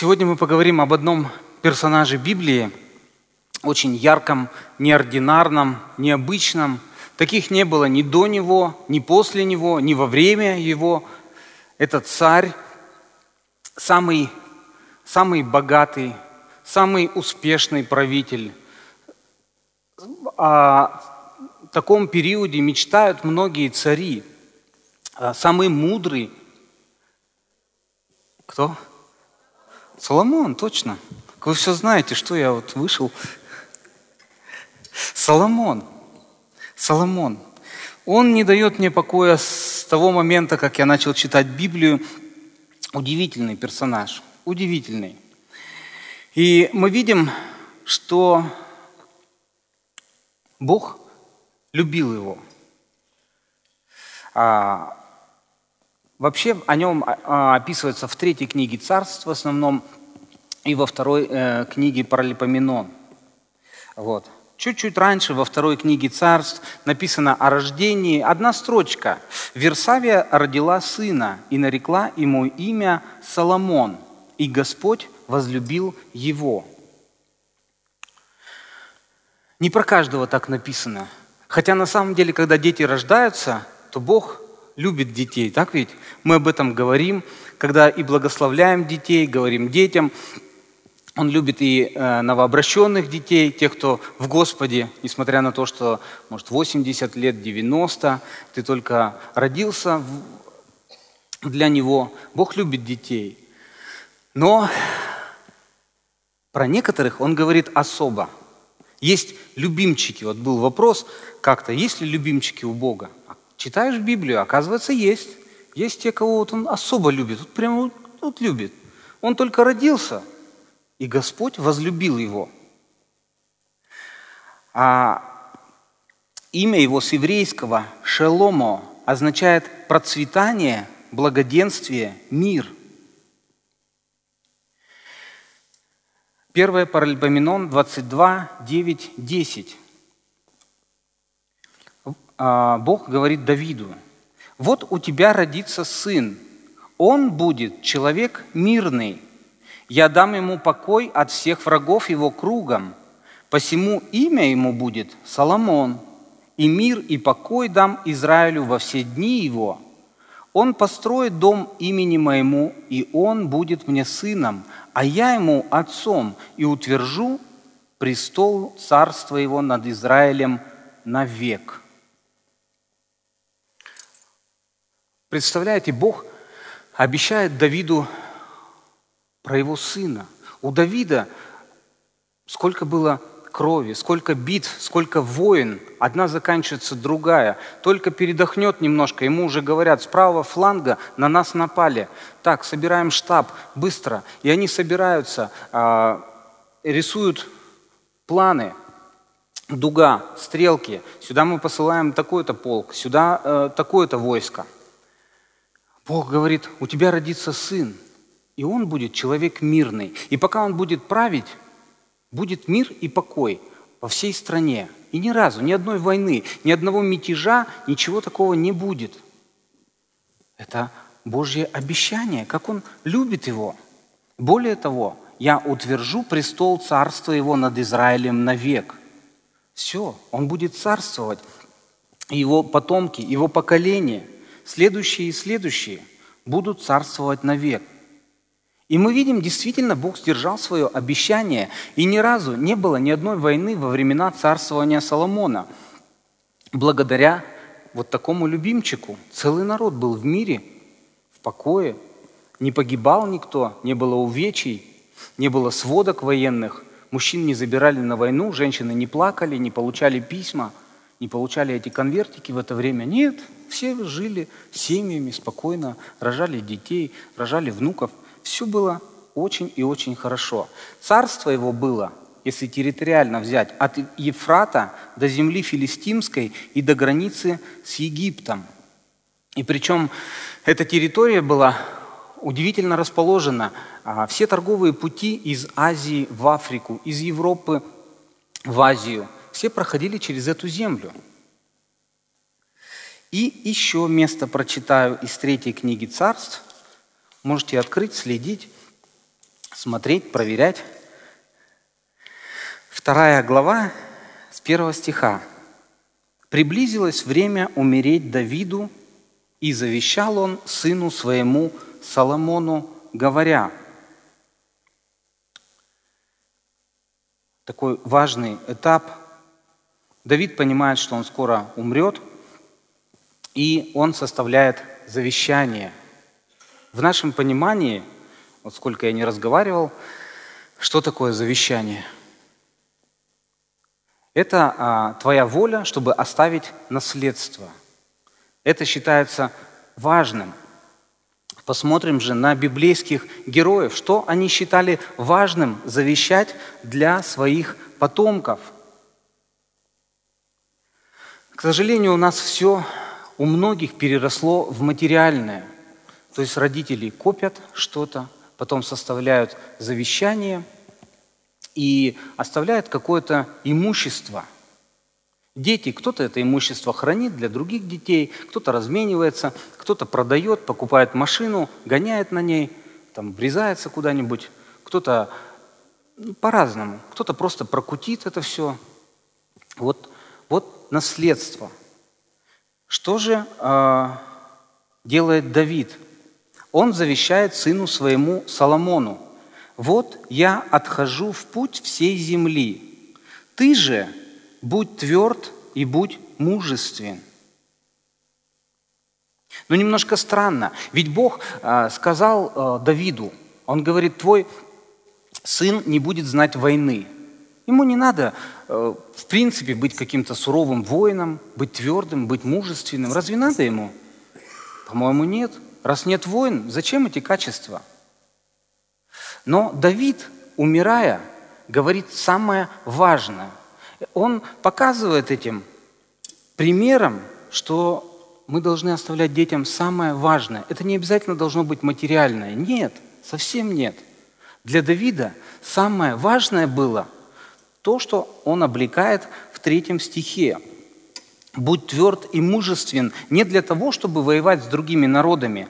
Сегодня мы поговорим об одном персонаже Библии, очень ярком, неординарном, необычном. Таких не было ни до него, ни после него, ни во время его. Это царь, самый, самый богатый, самый успешный правитель. О таком периоде мечтают многие цари. Самый мудрый. Кто? Соломон, точно. Вы все знаете, что я вот вышел. Соломон. Соломон. Он не дает мне покоя с того момента, как я начал читать Библию. Удивительный персонаж. Удивительный. И мы видим, что Бог любил его. А, Вообще о нем а, а, описывается в третьей книге Царств в основном и во второй э, книге Паралипоменон. Вот. Чуть-чуть раньше, во второй книге Царств, написано о рождении. Одна строчка. «Версавия родила сына и нарекла ему имя Соломон, и Господь возлюбил его». Не про каждого так написано. Хотя на самом деле, когда дети рождаются, то Бог любит детей, так ведь? Мы об этом говорим, когда и благословляем детей, говорим детям. Он любит и э, новообращенных детей, тех, кто в Господе, несмотря на то, что, может, 80 лет, 90, ты только родился для Него. Бог любит детей. Но про некоторых Он говорит особо. Есть любимчики. Вот был вопрос как-то, есть ли любимчики у Бога? Читаешь Библию, оказывается, есть. Есть те, кого вот он особо любит, вот прямо вот, вот любит. Он только родился, и Господь возлюбил его. А имя его с еврейского «шеломо» означает процветание, благоденствие, мир. Первое Паральпоменон 22, 9, 10. А, Бог говорит Давиду, вот у тебя родится сын, он будет человек мирный, я дам ему покой от всех врагов его кругом, посему имя ему будет Соломон, и мир и покой дам Израилю во все дни его. Он построит дом имени моему, и он будет мне сыном, а я ему отцом, и утвержу престол царства его над Израилем навек». Представляете, Бог обещает Давиду про его сына. У Давида сколько было крови, сколько битв, сколько войн. Одна заканчивается, другая. Только передохнет немножко, ему уже говорят, с правого фланга на нас напали. Так, собираем штаб, быстро. И они собираются, а, рисуют планы, дуга, стрелки. Сюда мы посылаем такой-то полк, сюда э, такое-то войско – Бог говорит, у тебя родится сын, и он будет человек мирный. И пока он будет править, будет мир и покой по всей стране. И ни разу, ни одной войны, ни одного мятежа, ничего такого не будет. Это Божье обещание, как Он любит его. Более того, я утвержу престол царства его над Израилем навек. Все, он будет царствовать. Его потомки, его поколение – следующие и следующие будут царствовать навек. И мы видим, действительно, Бог сдержал свое обещание, и ни разу не было ни одной войны во времена царствования Соломона. Благодаря вот такому любимчику целый народ был в мире, в покое, не погибал никто, не было увечий, не было сводок военных, мужчин не забирали на войну, женщины не плакали, не получали письма, не получали эти конвертики в это время. Нет, все жили семьями спокойно, рожали детей, рожали внуков. Все было очень и очень хорошо. Царство его было, если территориально взять, от Ефрата до земли филистимской и до границы с Египтом. И причем эта территория была удивительно расположена. А, все торговые пути из Азии в Африку, из Европы в Азию, все проходили через эту землю – и еще место прочитаю из третьей книги царств. Можете открыть, следить. смотреть, проверять. Вторая глава с первого стиха. «Приблизилось время умереть Давиду, и завещал он сыну своему Соломону, говоря, такой важный этап. Давид понимает, что он скоро умрет, и он составляет завещание. В нашем понимании, вот сколько я не разговаривал, что такое завещание? Это а, твоя воля, чтобы оставить наследство. Это считается важным. Посмотрим же на библейских героев, что они считали важным завещать для своих потомков. К сожалению, у нас все у многих переросло в материальное. То есть родители копят что-то, потом составляют завещание и оставляют какое-то имущество – Дети, кто-то это имущество хранит для других детей, кто-то разменивается, кто-то продает, покупает машину, гоняет на ней, там, врезается куда-нибудь, кто-то ну, по-разному, кто-то просто прокутит это все. Вот, вот наследство. Что же э, делает Давид? Он завещает сыну своему Соломону. «Вот я отхожу в путь всей земли. Ты же будь тверд и будь мужествен. Но немножко странно, ведь Бог э, сказал э, Давиду, он говорит, твой сын не будет знать войны. Ему не надо, э, в принципе, быть каким-то суровым воином, быть твердым, быть мужественным. Разве надо ему? По-моему, нет. Раз нет войн, зачем эти качества? Но Давид, умирая, говорит самое важное. Он показывает этим примером, что мы должны оставлять детям самое важное. Это не обязательно должно быть материальное. Нет, совсем нет. Для Давида самое важное было то, что он облекает в третьем стихе. «Будь тверд и мужествен не для того, чтобы воевать с другими народами,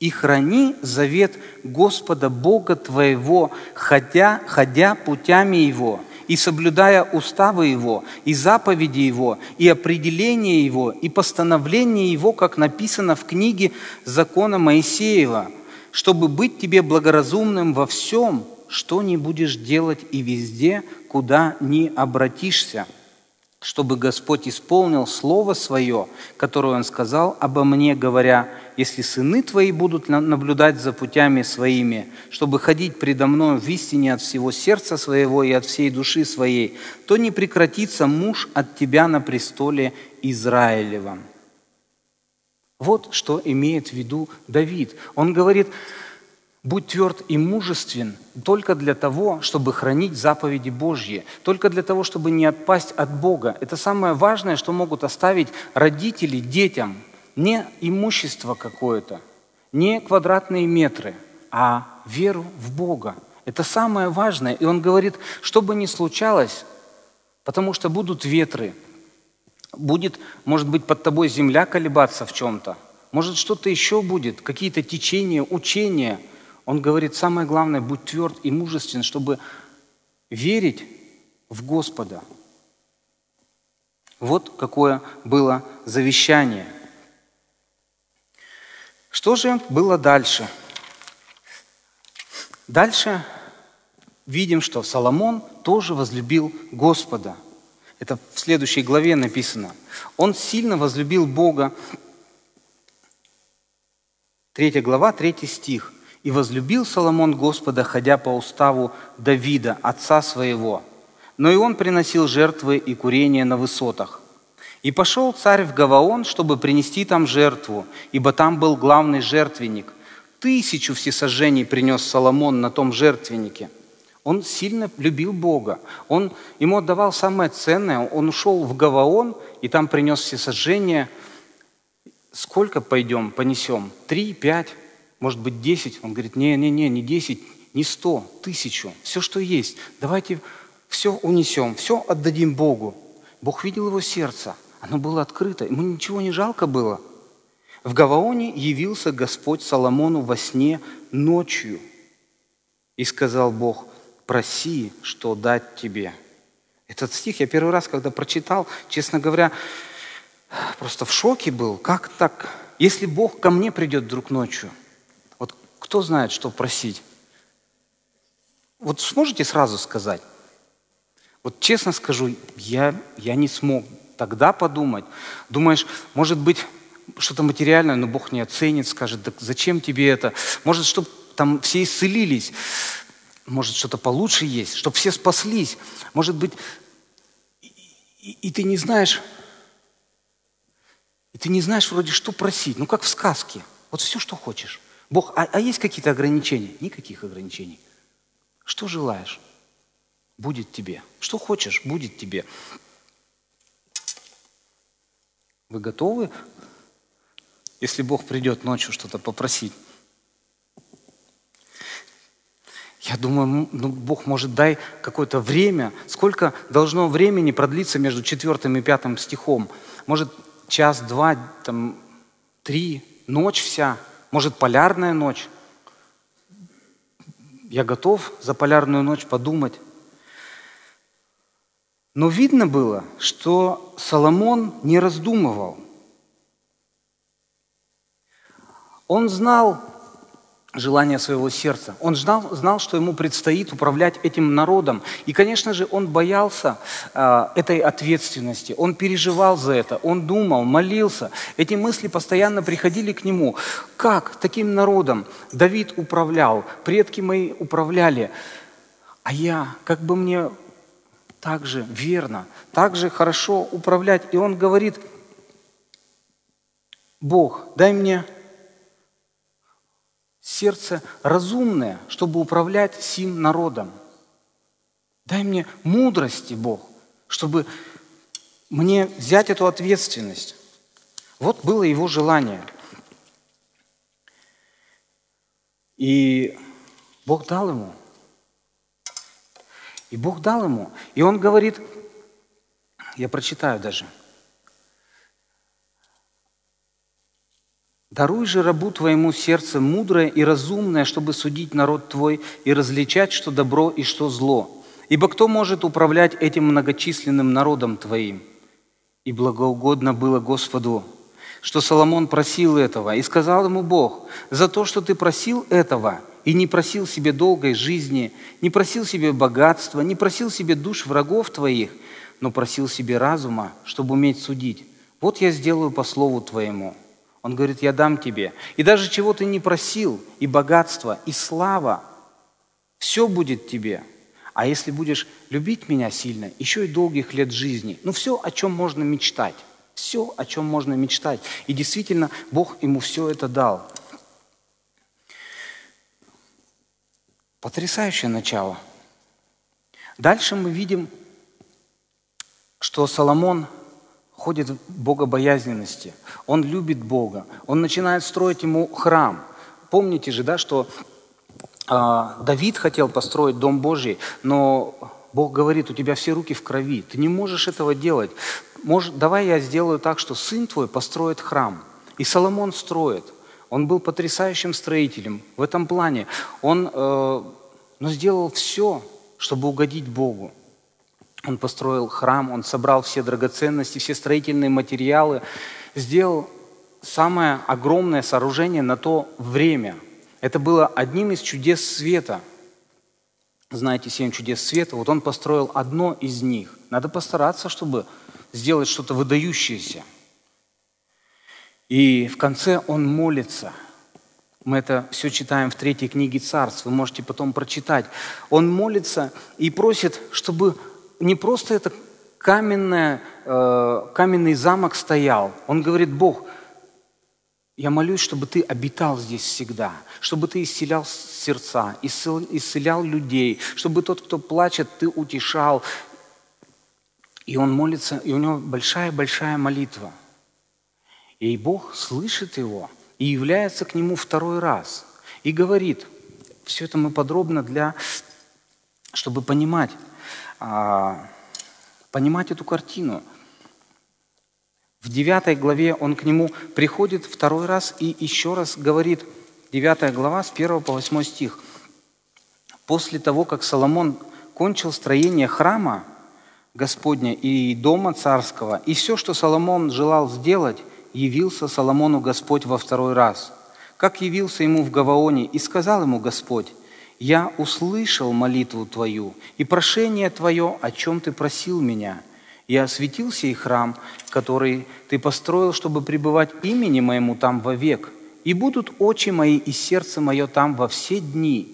и храни завет Господа Бога твоего, ходя, ходя путями Его, и соблюдая уставы Его, и заповеди Его, и определения Его, и постановления Его, как написано в книге закона Моисеева, чтобы быть тебе благоразумным во всем, что не будешь делать и везде, куда не обратишься, чтобы Господь исполнил Слово Свое, которое Он сказал обо мне, говоря, если сыны твои будут наблюдать за путями своими, чтобы ходить предо мной в истине от всего сердца своего и от всей души своей, то не прекратится муж от тебя на престоле Израилевом». Вот что имеет в виду Давид. Он говорит, будь тверд и мужествен только для того, чтобы хранить заповеди Божьи, только для того, чтобы не отпасть от Бога. Это самое важное, что могут оставить родители детям – не имущество какое-то, не квадратные метры, а веру в Бога. Это самое важное. И он говорит, что бы ни случалось, потому что будут ветры, будет, может быть, под тобой земля колебаться в чем-то, может, что-то еще будет, какие-то течения, учения. Он говорит, самое главное, будь тверд и мужествен, чтобы верить в Господа. Вот какое было завещание. Что же было дальше? Дальше видим, что Соломон тоже возлюбил Господа. Это в следующей главе написано. Он сильно возлюбил Бога. Третья глава, третий стих. «И возлюбил Соломон Господа, ходя по уставу Давида, отца своего. Но и он приносил жертвы и курения на высотах. И пошел царь в Гаваон, чтобы принести там жертву, ибо там был главный жертвенник. Тысячу всесожжений принес Соломон на том жертвеннике. Он сильно любил Бога. Он ему отдавал самое ценное. Он ушел в Гаваон и там принес всесожжения. Сколько пойдем, понесем? Три, пять, может быть, десять? Он говорит, не-не-не, не десять, не сто, тысячу. Все, что есть. Давайте все унесем, все отдадим Богу. Бог видел его сердце – оно было открыто, ему ничего не жалко было. В Гаваоне явился Господь Соломону во сне ночью. И сказал Бог, проси, что дать тебе. Этот стих я первый раз, когда прочитал, честно говоря, просто в шоке был. Как так? Если Бог ко мне придет вдруг ночью, вот кто знает, что просить? Вот сможете сразу сказать? Вот честно скажу, я, я не смог тогда подумать. Думаешь, может быть, что-то материальное, но Бог не оценит, скажет, да зачем тебе это? Может, чтобы там все исцелились, может, что-то получше есть, чтобы все спаслись. Может быть, и, и, и ты не знаешь, и ты не знаешь вроде, что просить. Ну, как в сказке. Вот все, что хочешь. Бог, а, а есть какие-то ограничения? Никаких ограничений. Что желаешь? Будет тебе. Что хочешь? Будет тебе. Вы готовы, если Бог придет ночью что-то попросить? Я думаю, ну, Бог может дай какое-то время. Сколько должно времени продлиться между четвертым и пятым стихом? Может, час, два, там, три, ночь вся? Может, полярная ночь? Я готов за полярную ночь подумать. Но видно было, что Соломон не раздумывал. Он знал, желание своего сердца. Он знал, знал, что ему предстоит управлять этим народом. И, конечно же, он боялся э, этой ответственности. Он переживал за это. Он думал, молился. Эти мысли постоянно приходили к нему. Как таким народом Давид управлял, предки мои управляли, а я, как бы мне так же верно, так же хорошо управлять. И он говорит, Бог, дай мне сердце разумное, чтобы управлять сим народом. Дай мне мудрости, Бог, чтобы мне взять эту ответственность. Вот было его желание. И Бог дал ему. И Бог дал ему. И он говорит, я прочитаю даже – Даруй же рабу твоему сердце мудрое и разумное, чтобы судить народ твой и различать, что добро и что зло. Ибо кто может управлять этим многочисленным народом твоим? И благоугодно было Господу, что Соломон просил этого, и сказал ему Бог, за то, что ты просил этого, и не просил себе долгой жизни, не просил себе богатства, не просил себе душ врагов твоих, но просил себе разума, чтобы уметь судить. Вот я сделаю по слову твоему – он говорит, я дам тебе. И даже чего ты не просил, и богатство, и слава, все будет тебе. А если будешь любить меня сильно, еще и долгих лет жизни. Ну, все, о чем можно мечтать. Все, о чем можно мечтать. И действительно, Бог ему все это дал. Потрясающее начало. Дальше мы видим, что Соломон ходит в богобоязненности, он любит Бога, он начинает строить ему храм. Помните же, да, что э, Давид хотел построить Дом Божий, но Бог говорит, у тебя все руки в крови, ты не можешь этого делать. Может, давай я сделаю так, что сын твой построит храм. И Соломон строит. Он был потрясающим строителем в этом плане. Он э, ну, сделал все, чтобы угодить Богу. Он построил храм, он собрал все драгоценности, все строительные материалы, сделал самое огромное сооружение на то время. Это было одним из чудес света. Знаете, семь чудес света. Вот он построил одно из них. Надо постараться, чтобы сделать что-то выдающееся. И в конце он молится. Мы это все читаем в третьей книге Царств. Вы можете потом прочитать. Он молится и просит, чтобы не просто это каменное, э, каменный замок стоял. Он говорит, Бог, я молюсь, чтобы ты обитал здесь всегда, чтобы ты исцелял сердца, исцелял людей, чтобы тот, кто плачет, ты утешал. И он молится, и у него большая-большая молитва. И Бог слышит его и является к нему второй раз. И говорит, все это мы подробно для, чтобы понимать, понимать эту картину. В девятой главе он к нему приходит второй раз и еще раз говорит, девятая глава с 1 по 8 стих. После того, как Соломон кончил строение храма Господня и дома царского, и все, что Соломон желал сделать, явился Соломону Господь во второй раз, как явился ему в Гаваоне, и сказал ему Господь, «Я услышал молитву твою и прошение твое, о чем ты просил меня. Я осветил сей храм, который ты построил, чтобы пребывать имени моему там вовек, и будут очи мои и сердце мое там во все дни.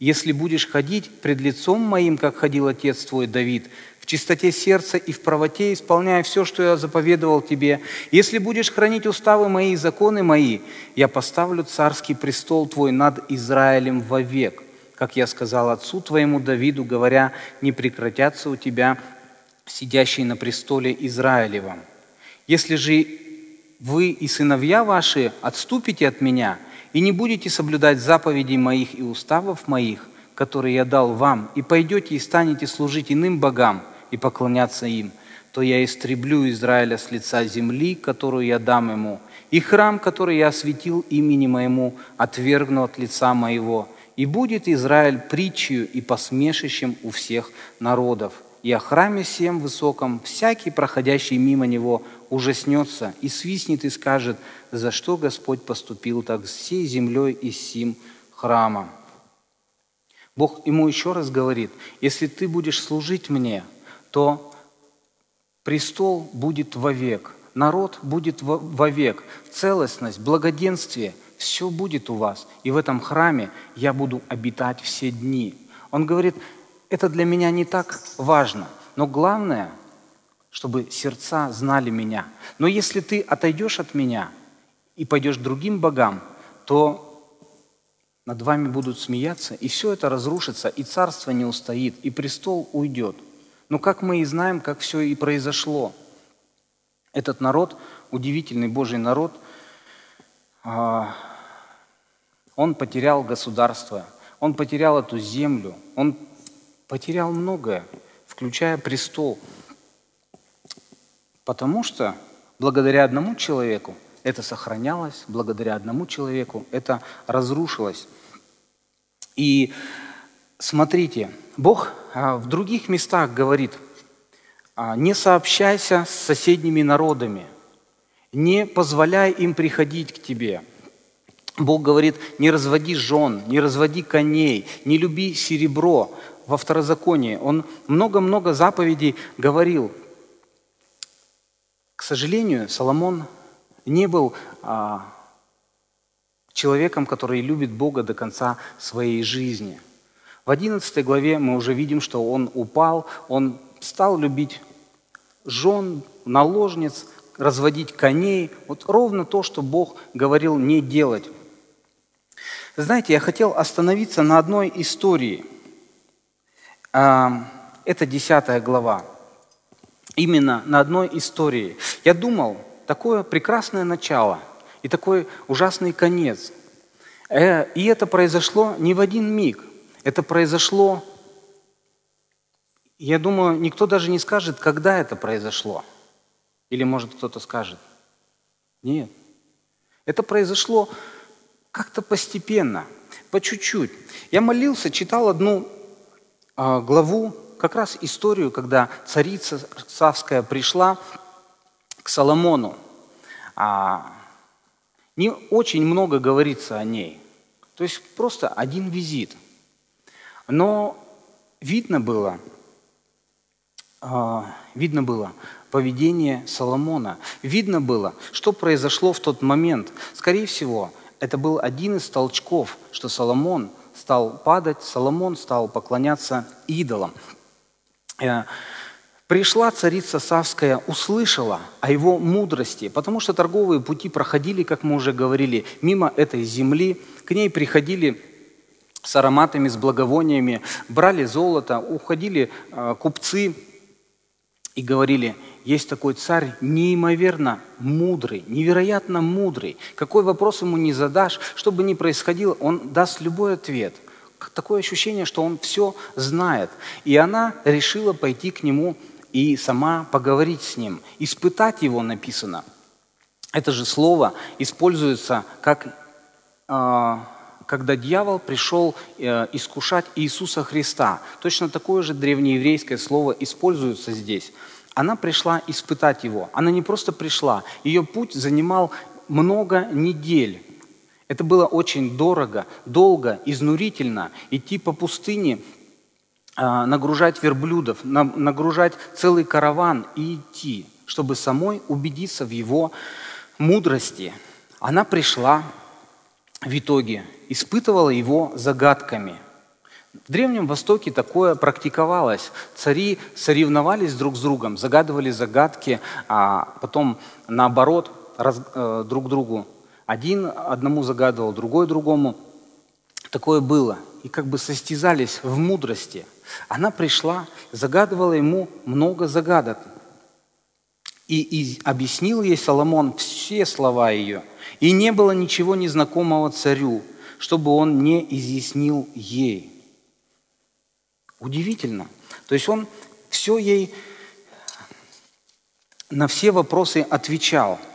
Если будешь ходить пред лицом моим, как ходил отец твой Давид, в чистоте сердца и в правоте, исполняя все, что я заповедовал тебе. Если будешь хранить уставы мои и законы мои, я поставлю царский престол твой над Израилем вовек. Как я сказал отцу твоему Давиду, говоря, не прекратятся у тебя сидящие на престоле Израилевом. Если же вы и сыновья ваши отступите от меня и не будете соблюдать заповедей моих и уставов моих, которые я дал вам, и пойдете и станете служить иным богам – и поклоняться им, то я истреблю Израиля с лица земли, которую я дам ему, и храм, который я осветил имени моему, отвергну от лица моего, и будет Израиль притчью и посмешищем у всех народов. И о храме всем высоком всякий, проходящий мимо него, ужаснется и свистнет и скажет, за что Господь поступил так с всей землей и сим храмом. Бог ему еще раз говорит, если ты будешь служить мне, то престол будет вовек, народ будет вовек, целостность, благоденствие, все будет у вас. И в этом храме я буду обитать все дни. Он говорит, это для меня не так важно, но главное, чтобы сердца знали меня. Но если ты отойдешь от меня и пойдешь к другим богам, то над вами будут смеяться, и все это разрушится, и царство не устоит, и престол уйдет – но как мы и знаем, как все и произошло. Этот народ, удивительный Божий народ, а, он потерял государство, он потерял эту землю, он потерял многое, включая престол. Потому что благодаря одному человеку это сохранялось, благодаря одному человеку это разрушилось. И смотрите, Бог а, в других местах говорит, а, не сообщайся с соседними народами, не позволяй им приходить к тебе. Бог говорит, не разводи жен, не разводи коней, не люби серебро во второзаконии. Он много-много заповедей говорил. К сожалению, Соломон не был а, человеком, который любит Бога до конца своей жизни – в 11 главе мы уже видим, что он упал, он стал любить жен, наложниц, разводить коней. Вот ровно то, что Бог говорил не делать. Знаете, я хотел остановиться на одной истории. А, это 10 глава. Именно на одной истории. Я думал, такое прекрасное начало и такой ужасный конец. Э, и это произошло не в один миг – это произошло, я думаю, никто даже не скажет, когда это произошло. Или, может, кто-то скажет. Нет. Это произошло как-то постепенно, по чуть-чуть. Я молился, читал одну э, главу, как раз историю, когда царица Савская пришла к Соломону. А, не очень много говорится о ней. То есть просто один визит – но видно было, а, видно было поведение Соломона. Видно было, что произошло в тот момент. Скорее всего, это был один из толчков, что Соломон стал падать, Соломон стал поклоняться идолам. Э, пришла царица Савская, услышала о его мудрости, потому что торговые пути проходили, как мы уже говорили, мимо этой земли. К ней приходили с ароматами, с благовониями, брали золото, уходили э, купцы и говорили, есть такой царь неимоверно мудрый, невероятно мудрый. Какой вопрос ему не задашь, что бы ни происходило, он даст любой ответ. Такое ощущение, что он все знает. И она решила пойти к нему и сама поговорить с ним. Испытать его написано. Это же слово используется как э, когда дьявол пришел э, искушать Иисуса Христа. Точно такое же древнееврейское слово используется здесь. Она пришла испытать его. Она не просто пришла, ее путь занимал много недель. Это было очень дорого, долго, изнурительно идти по пустыне, а, нагружать верблюдов, нагружать целый караван и идти, чтобы самой убедиться в его мудрости. Она пришла в итоге, испытывала его загадками. В Древнем Востоке такое практиковалось. Цари соревновались друг с другом, загадывали загадки, а потом наоборот раз, э, друг другу. Один одному загадывал, другой другому. Такое было. И как бы состязались в мудрости. Она пришла, загадывала ему много загадок. И, и объяснил ей Соломон все слова ее. И не было ничего незнакомого царю, чтобы он не изъяснил ей. Удивительно. То есть он все ей на все вопросы отвечал –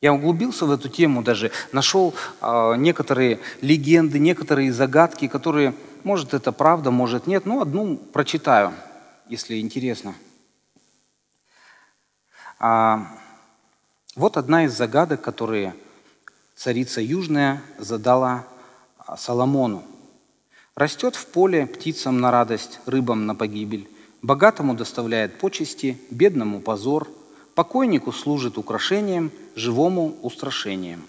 я углубился в эту тему даже, нашел э, некоторые легенды, некоторые загадки, которые, может, это правда, может, нет. Ну, одну прочитаю, если интересно. А, вот одна из загадок, которые царица Южная задала а, Соломону. «Растет в поле птицам на радость, рыбам на погибель, богатому доставляет почести, бедному позор – Покойнику служит украшением, живому устрашением.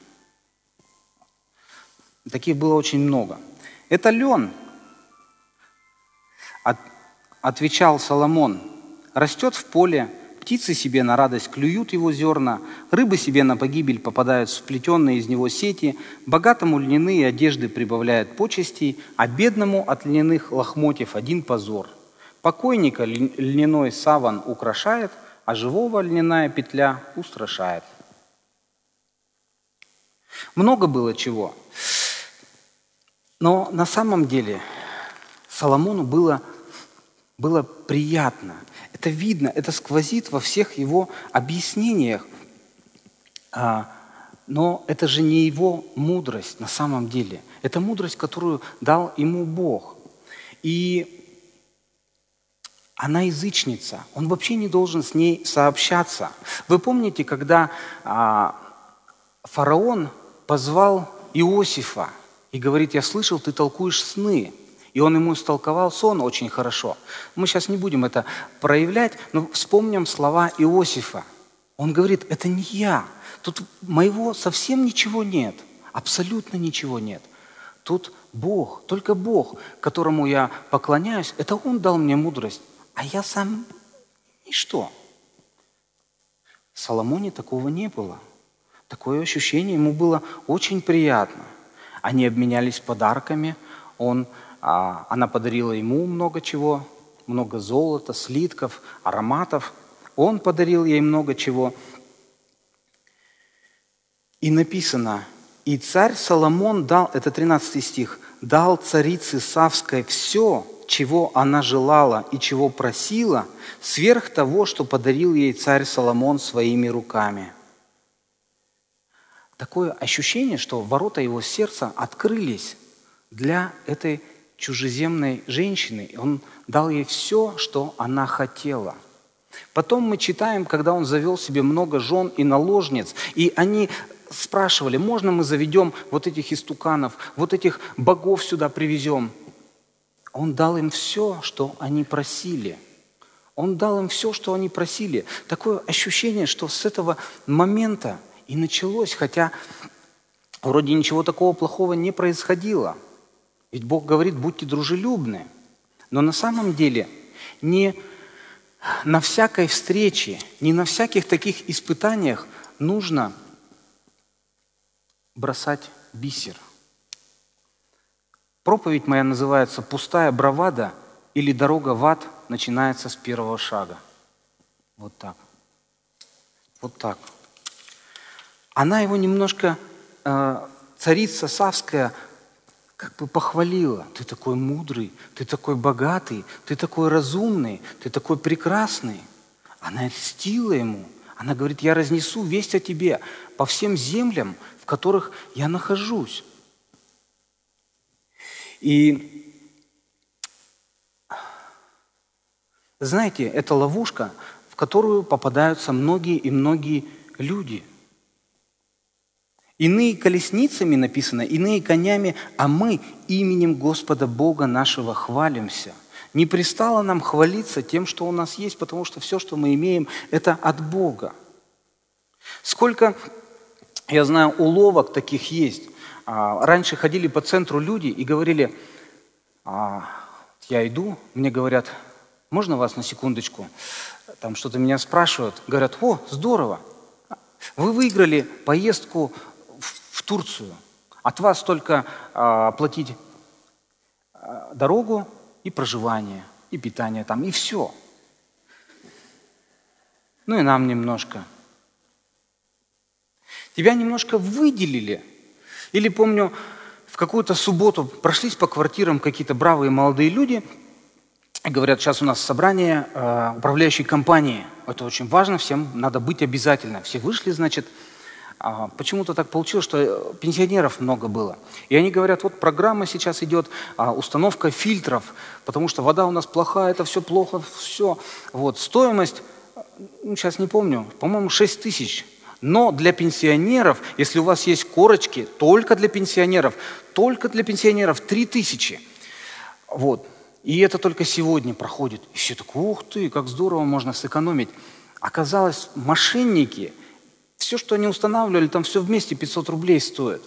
Таких было очень много. Это лен, от, отвечал Соломон, растет в поле, птицы себе на радость клюют его зерна, рыбы себе на погибель попадают сплетенные из него сети, богатому льняные одежды прибавляют почестей, а бедному от льняных лохмотьев один позор. Покойника льняной саван украшает – а живого льняная петля устрашает. Много было чего. Но на самом деле Соломону было, было приятно. Это видно, это сквозит во всех его объяснениях. А, но это же не его мудрость на самом деле. Это мудрость, которую дал ему Бог. И она язычница, он вообще не должен с ней сообщаться. Вы помните, когда а, фараон позвал Иосифа и говорит, я слышал, ты толкуешь сны. И он ему истолковал сон очень хорошо. Мы сейчас не будем это проявлять, но вспомним слова Иосифа. Он говорит, это не я. Тут моего совсем ничего нет. Абсолютно ничего нет. Тут Бог, только Бог, которому я поклоняюсь, это Он дал мне мудрость а я сам ничто. В Соломоне такого не было. Такое ощущение ему было очень приятно. Они обменялись подарками, он, она подарила ему много чего, много золота, слитков, ароматов. Он подарил ей много чего. И написано, и царь Соломон дал, это 13 стих, дал царице Савской все, чего она желала и чего просила, сверх того, что подарил ей царь Соломон своими руками. Такое ощущение, что ворота его сердца открылись для этой чужеземной женщины. Он дал ей все, что она хотела. Потом мы читаем, когда он завел себе много жен и наложниц, и они спрашивали, можно мы заведем вот этих истуканов, вот этих богов сюда привезем. Он дал им все, что они просили. Он дал им все, что они просили. Такое ощущение, что с этого момента и началось, хотя вроде ничего такого плохого не происходило. Ведь Бог говорит, будьте дружелюбны. Но на самом деле не на всякой встрече, не на всяких таких испытаниях нужно бросать бисер – Проповедь моя называется «Пустая бравада» или «Дорога в ад» начинается с первого шага. Вот так. Вот так. Она его немножко, э, царица Савская, как бы похвалила. Ты такой мудрый, ты такой богатый, ты такой разумный, ты такой прекрасный. Она льстила ему. Она говорит, я разнесу весть о тебе по всем землям, в которых я нахожусь. И знаете, это ловушка, в которую попадаются многие и многие люди. Иные колесницами написано, иные конями, а мы именем Господа Бога нашего хвалимся. Не пристало нам хвалиться тем, что у нас есть, потому что все, что мы имеем, это от Бога. Сколько, я знаю, уловок таких есть. А, раньше ходили по центру люди и говорили, «А, я иду, мне говорят, можно вас на секундочку? Там что-то меня спрашивают. Говорят, о, здорово, вы выиграли поездку Турцию. От вас только а, платить дорогу и проживание, и питание там, и все. Ну и нам немножко – Тебя немножко выделили. Или помню, в какую-то субботу прошлись по квартирам какие-то бравые молодые люди, и говорят, сейчас у нас собрание э, управляющей компании. Это очень важно, всем надо быть обязательно. Все вышли, значит, а почему-то так получилось, что э, пенсионеров много было. И они говорят, вот программа сейчас идет, а, установка фильтров, потому что вода у нас плохая, это все плохо, все. Вот, стоимость, ну, сейчас не помню, по-моему, 6 тысяч но для пенсионеров, если у вас есть корочки, только для пенсионеров, только для пенсионеров 3000. Вот. И это только сегодня проходит. И все так, ух ты, как здорово можно сэкономить. Оказалось, мошенники, все, что они устанавливали, там все вместе 500 рублей стоит.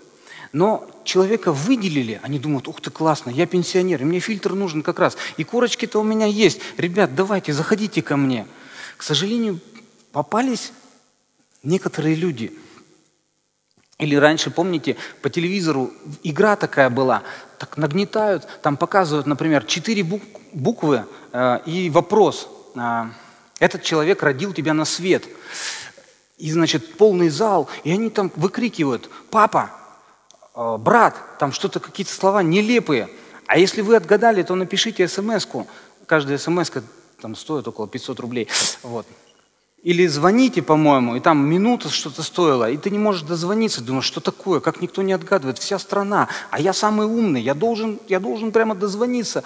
Но человека выделили, они думают, ух ты, классно, я пенсионер, и мне фильтр нужен как раз. И корочки-то у меня есть. Ребят, давайте, заходите ко мне. К сожалению, попались Некоторые люди, или раньше, помните, по телевизору игра такая была, так нагнетают, там показывают, например, четыре буквы э, и вопрос. Э, этот человек родил тебя на свет. И, значит, полный зал, и они там выкрикивают, папа, э, брат, там что-то, какие-то слова нелепые. А если вы отгадали, то напишите смс-ку. Каждая смс там стоит около 500 рублей. Вот. Или звоните, по-моему, и там минута что-то стоило, и ты не можешь дозвониться, думаешь, что такое, как никто не отгадывает, вся страна, а я самый умный, я должен, я должен прямо дозвониться.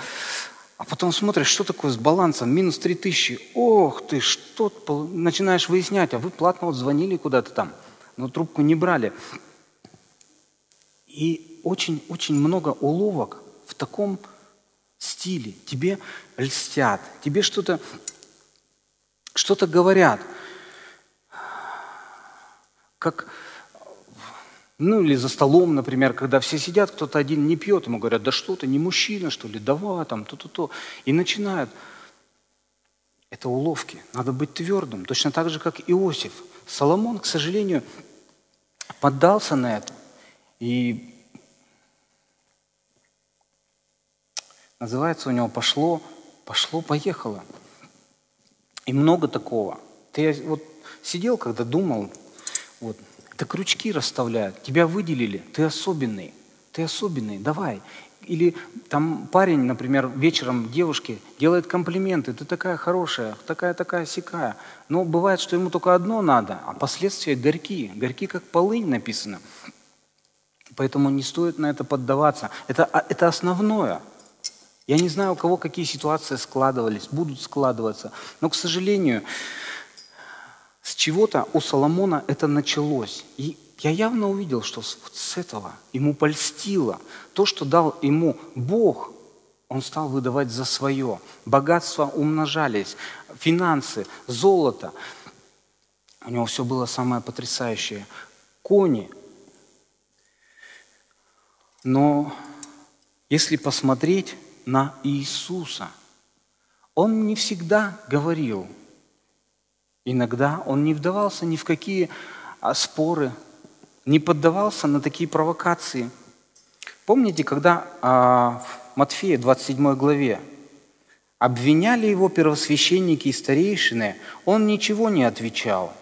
А потом смотришь, что такое с балансом, минус три тысячи, ох ты, что начинаешь выяснять, а вы платно вот звонили куда-то там, но трубку не брали. И очень-очень много уловок в таком стиле. Тебе льстят, тебе что-то что-то говорят, как, ну или за столом, например, когда все сидят, кто-то один не пьет, ему говорят, да что ты, не мужчина, что ли, давай, там, то-то-то. И начинают. Это уловки. Надо быть твердым. Точно так же, как Иосиф. Соломон, к сожалению, поддался на это. И называется у него «Пошло, пошло, поехало». И много такого. Ты вот сидел, когда думал, вот, это крючки расставляют, тебя выделили, ты особенный, ты особенный, давай. Или там парень, например, вечером девушке делает комплименты, ты такая хорошая, такая-такая сякая. Но бывает, что ему только одно надо, а последствия горькие, горькие как полынь написано. Поэтому не стоит на это поддаваться. Это, а, это основное – я не знаю, у кого какие ситуации складывались, будут складываться. Но, к сожалению, с чего-то у Соломона это началось. И я явно увидел, что вот с этого ему польстило. То, что дал ему Бог, он стал выдавать за свое. Богатства умножались, финансы, золото. У него все было самое потрясающее. Кони. Но если посмотреть, на Иисуса. Он не всегда говорил. Иногда он не вдавался ни в какие а, споры, не поддавался на такие провокации. Помните, когда а, в Матфея 27 главе обвиняли его первосвященники и старейшины, он ничего не отвечал.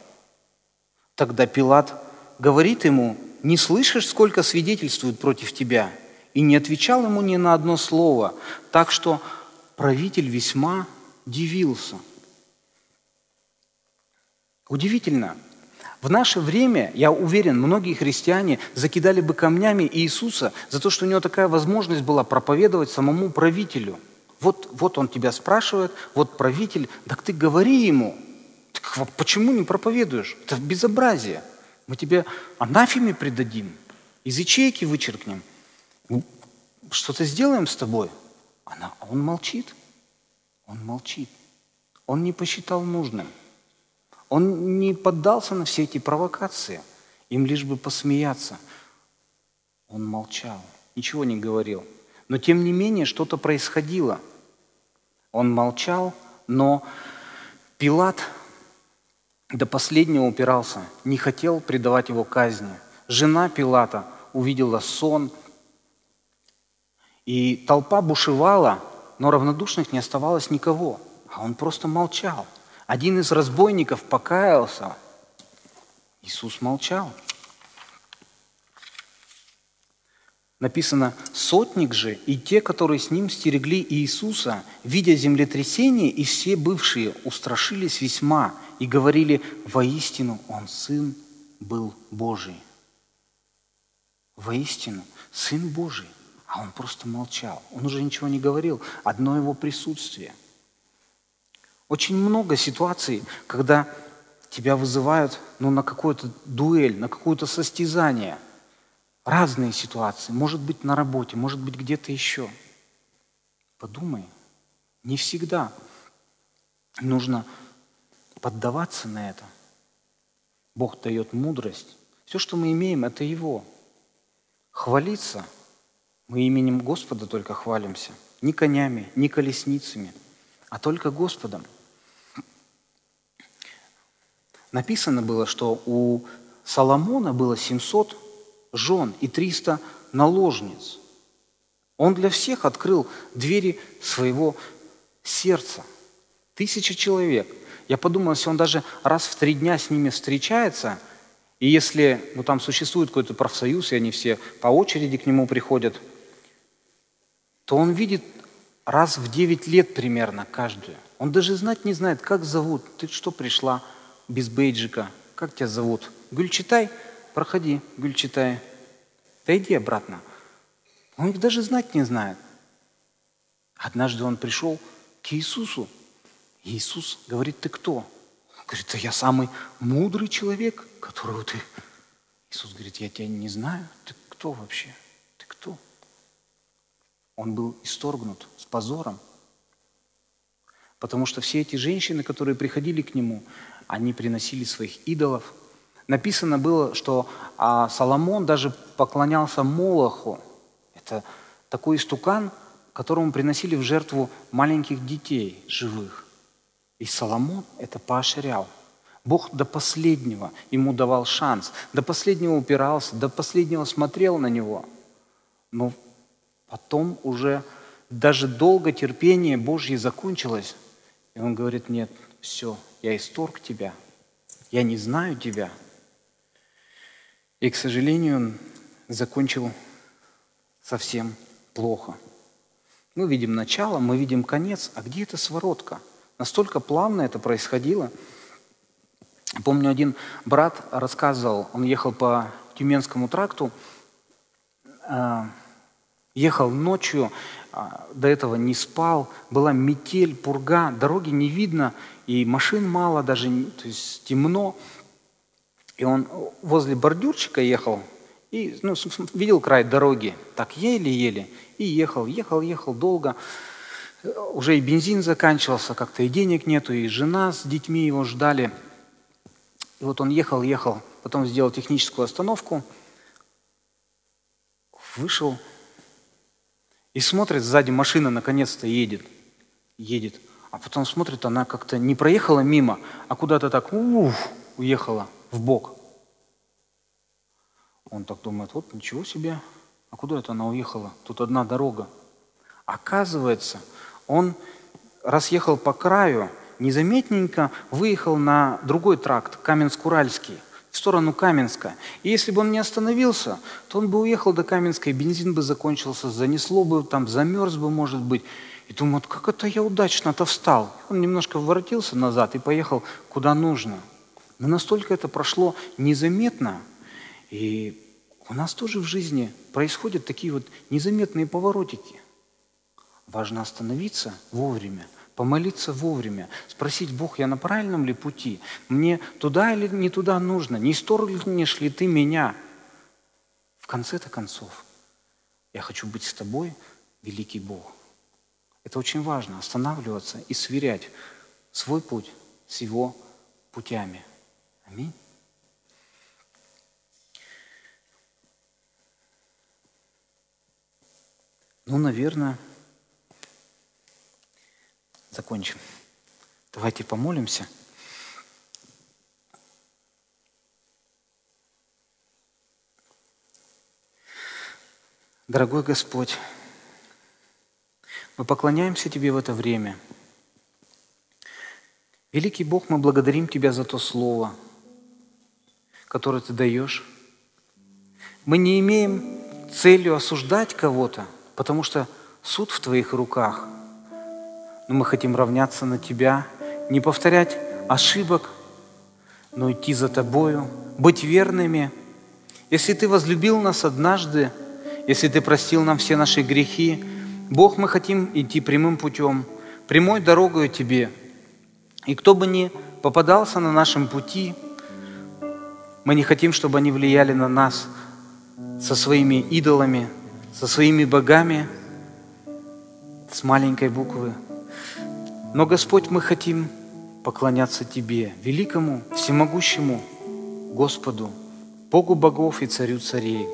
Тогда Пилат говорит ему, не слышишь, сколько свидетельствуют против тебя – и не отвечал ему ни на одно слово, так что правитель весьма дивился. Удивительно. В наше время, я уверен, многие христиане закидали бы камнями Иисуса за то, что у него такая возможность была проповедовать самому правителю. Вот, вот он тебя спрашивает, вот правитель, так ты говори ему. Так почему не проповедуешь? Это безобразие. Мы тебе анафеме предадим, из ячейки вычеркнем. Ну, что-то сделаем с тобой. Она, он молчит. Он молчит. Он не посчитал нужным. Он не поддался на все эти провокации. Им лишь бы посмеяться. Он молчал, ничего не говорил. Но тем не менее что-то происходило. Он молчал, но Пилат до последнего упирался, не хотел предавать его казни. Жена Пилата увидела сон, и толпа бушевала, но равнодушных не оставалось никого, а он просто молчал. Один из разбойников покаялся. Иисус молчал. Написано, сотник же и те, которые с ним стерегли Иисуса, видя землетрясение, и все бывшие устрашились весьма и говорили, воистину он Сын был Божий. Воистину, Сын Божий. А он просто молчал. Он уже ничего не говорил. Одно его присутствие. Очень много ситуаций, когда тебя вызывают ну, на какую-то дуэль, на какое-то состязание. Разные ситуации. Может быть, на работе, может быть, где-то еще. Подумай. Не всегда нужно поддаваться на это. Бог дает мудрость. Все, что мы имеем, это Его. Хвалиться – мы именем Господа только хвалимся. Ни конями, ни колесницами, а только Господом. Написано было, что у Соломона было 700 жен и 300 наложниц. Он для всех открыл двери своего сердца. Тысяча человек. Я подумал, если он даже раз в три дня с ними встречается, и если ну, там существует какой-то профсоюз, и они все по очереди к нему приходят – то он видит раз в 9 лет примерно каждую. Он даже знать не знает, как зовут. Ты что пришла без бейджика? Как тебя зовут? Гульчитай? Проходи, Гульчитай. Да иди обратно. Он их даже знать не знает. Однажды он пришел к Иисусу. Иисус говорит, ты кто? Он говорит, да я самый мудрый человек, которого ты... Иисус говорит, я тебя не знаю. Ты кто вообще? Он был исторгнут с позором. Потому что все эти женщины, которые приходили к нему, они приносили своих идолов. Написано было, что а, Соломон даже поклонялся Молоху. Это такой истукан, которому приносили в жертву маленьких детей живых. И Соломон это поощрял. Бог до последнего ему давал шанс, до последнего упирался, до последнего смотрел на него. Но Потом уже даже долго терпение Божье закончилось. И он говорит, нет, все, я исторг тебя, я не знаю тебя. И, к сожалению, он закончил совсем плохо. Мы видим начало, мы видим конец, а где эта своротка? Настолько плавно это происходило. Помню, один брат рассказывал, он ехал по Тюменскому тракту, а, Ехал ночью, а, до этого не спал, была метель, пурга, дороги не видно, и машин мало, даже то есть темно. И он возле бордюрчика ехал, и ну, видел край дороги, так еле-еле, и ехал, ехал, ехал долго. Уже и бензин заканчивался, как-то и денег нету, и жена с детьми его ждали. И вот он ехал, ехал, потом сделал техническую остановку, вышел, и смотрит, сзади машина наконец-то едет. Едет. А потом смотрит, она как-то не проехала мимо, а куда-то так уф, уехала в бок. Он так думает, вот ничего себе, а куда это она уехала? Тут одна дорога. Оказывается, он раз по краю, незаметненько выехал на другой тракт, Каменск-Уральский – в сторону Каменска. И если бы он не остановился, то он бы уехал до Каменска, и бензин бы закончился, занесло бы, там замерз бы, может быть. И думает, как это я удачно-то встал. Он немножко воротился назад и поехал куда нужно. Но настолько это прошло незаметно, и у нас тоже в жизни происходят такие вот незаметные поворотики. Важно остановиться вовремя, помолиться вовремя, спросить, Бог, я на правильном ли пути? Мне туда или не туда нужно? Не исторгнешь ли ты меня? В конце-то концов, я хочу быть с тобой, великий Бог. Это очень важно, останавливаться и сверять свой путь с его путями. Аминь. Ну, наверное, закончим. Давайте помолимся. Дорогой Господь, мы поклоняемся Тебе в это время. Великий Бог, мы благодарим Тебя за то Слово, которое Ты даешь. Мы не имеем целью осуждать кого-то, потому что суд в Твоих руках. Но мы хотим равняться на Тебя, не повторять ошибок, но идти за Тобою, быть верными. Если Ты возлюбил нас однажды, если Ты простил нам все наши грехи, Бог, мы хотим идти прямым путем, прямой дорогой Тебе. И кто бы ни попадался на нашем пути, мы не хотим, чтобы они влияли на нас со своими идолами, со своими богами с маленькой буквы. Но, Господь, мы хотим поклоняться Тебе, великому, всемогущему Господу, Богу богов и Царю царей.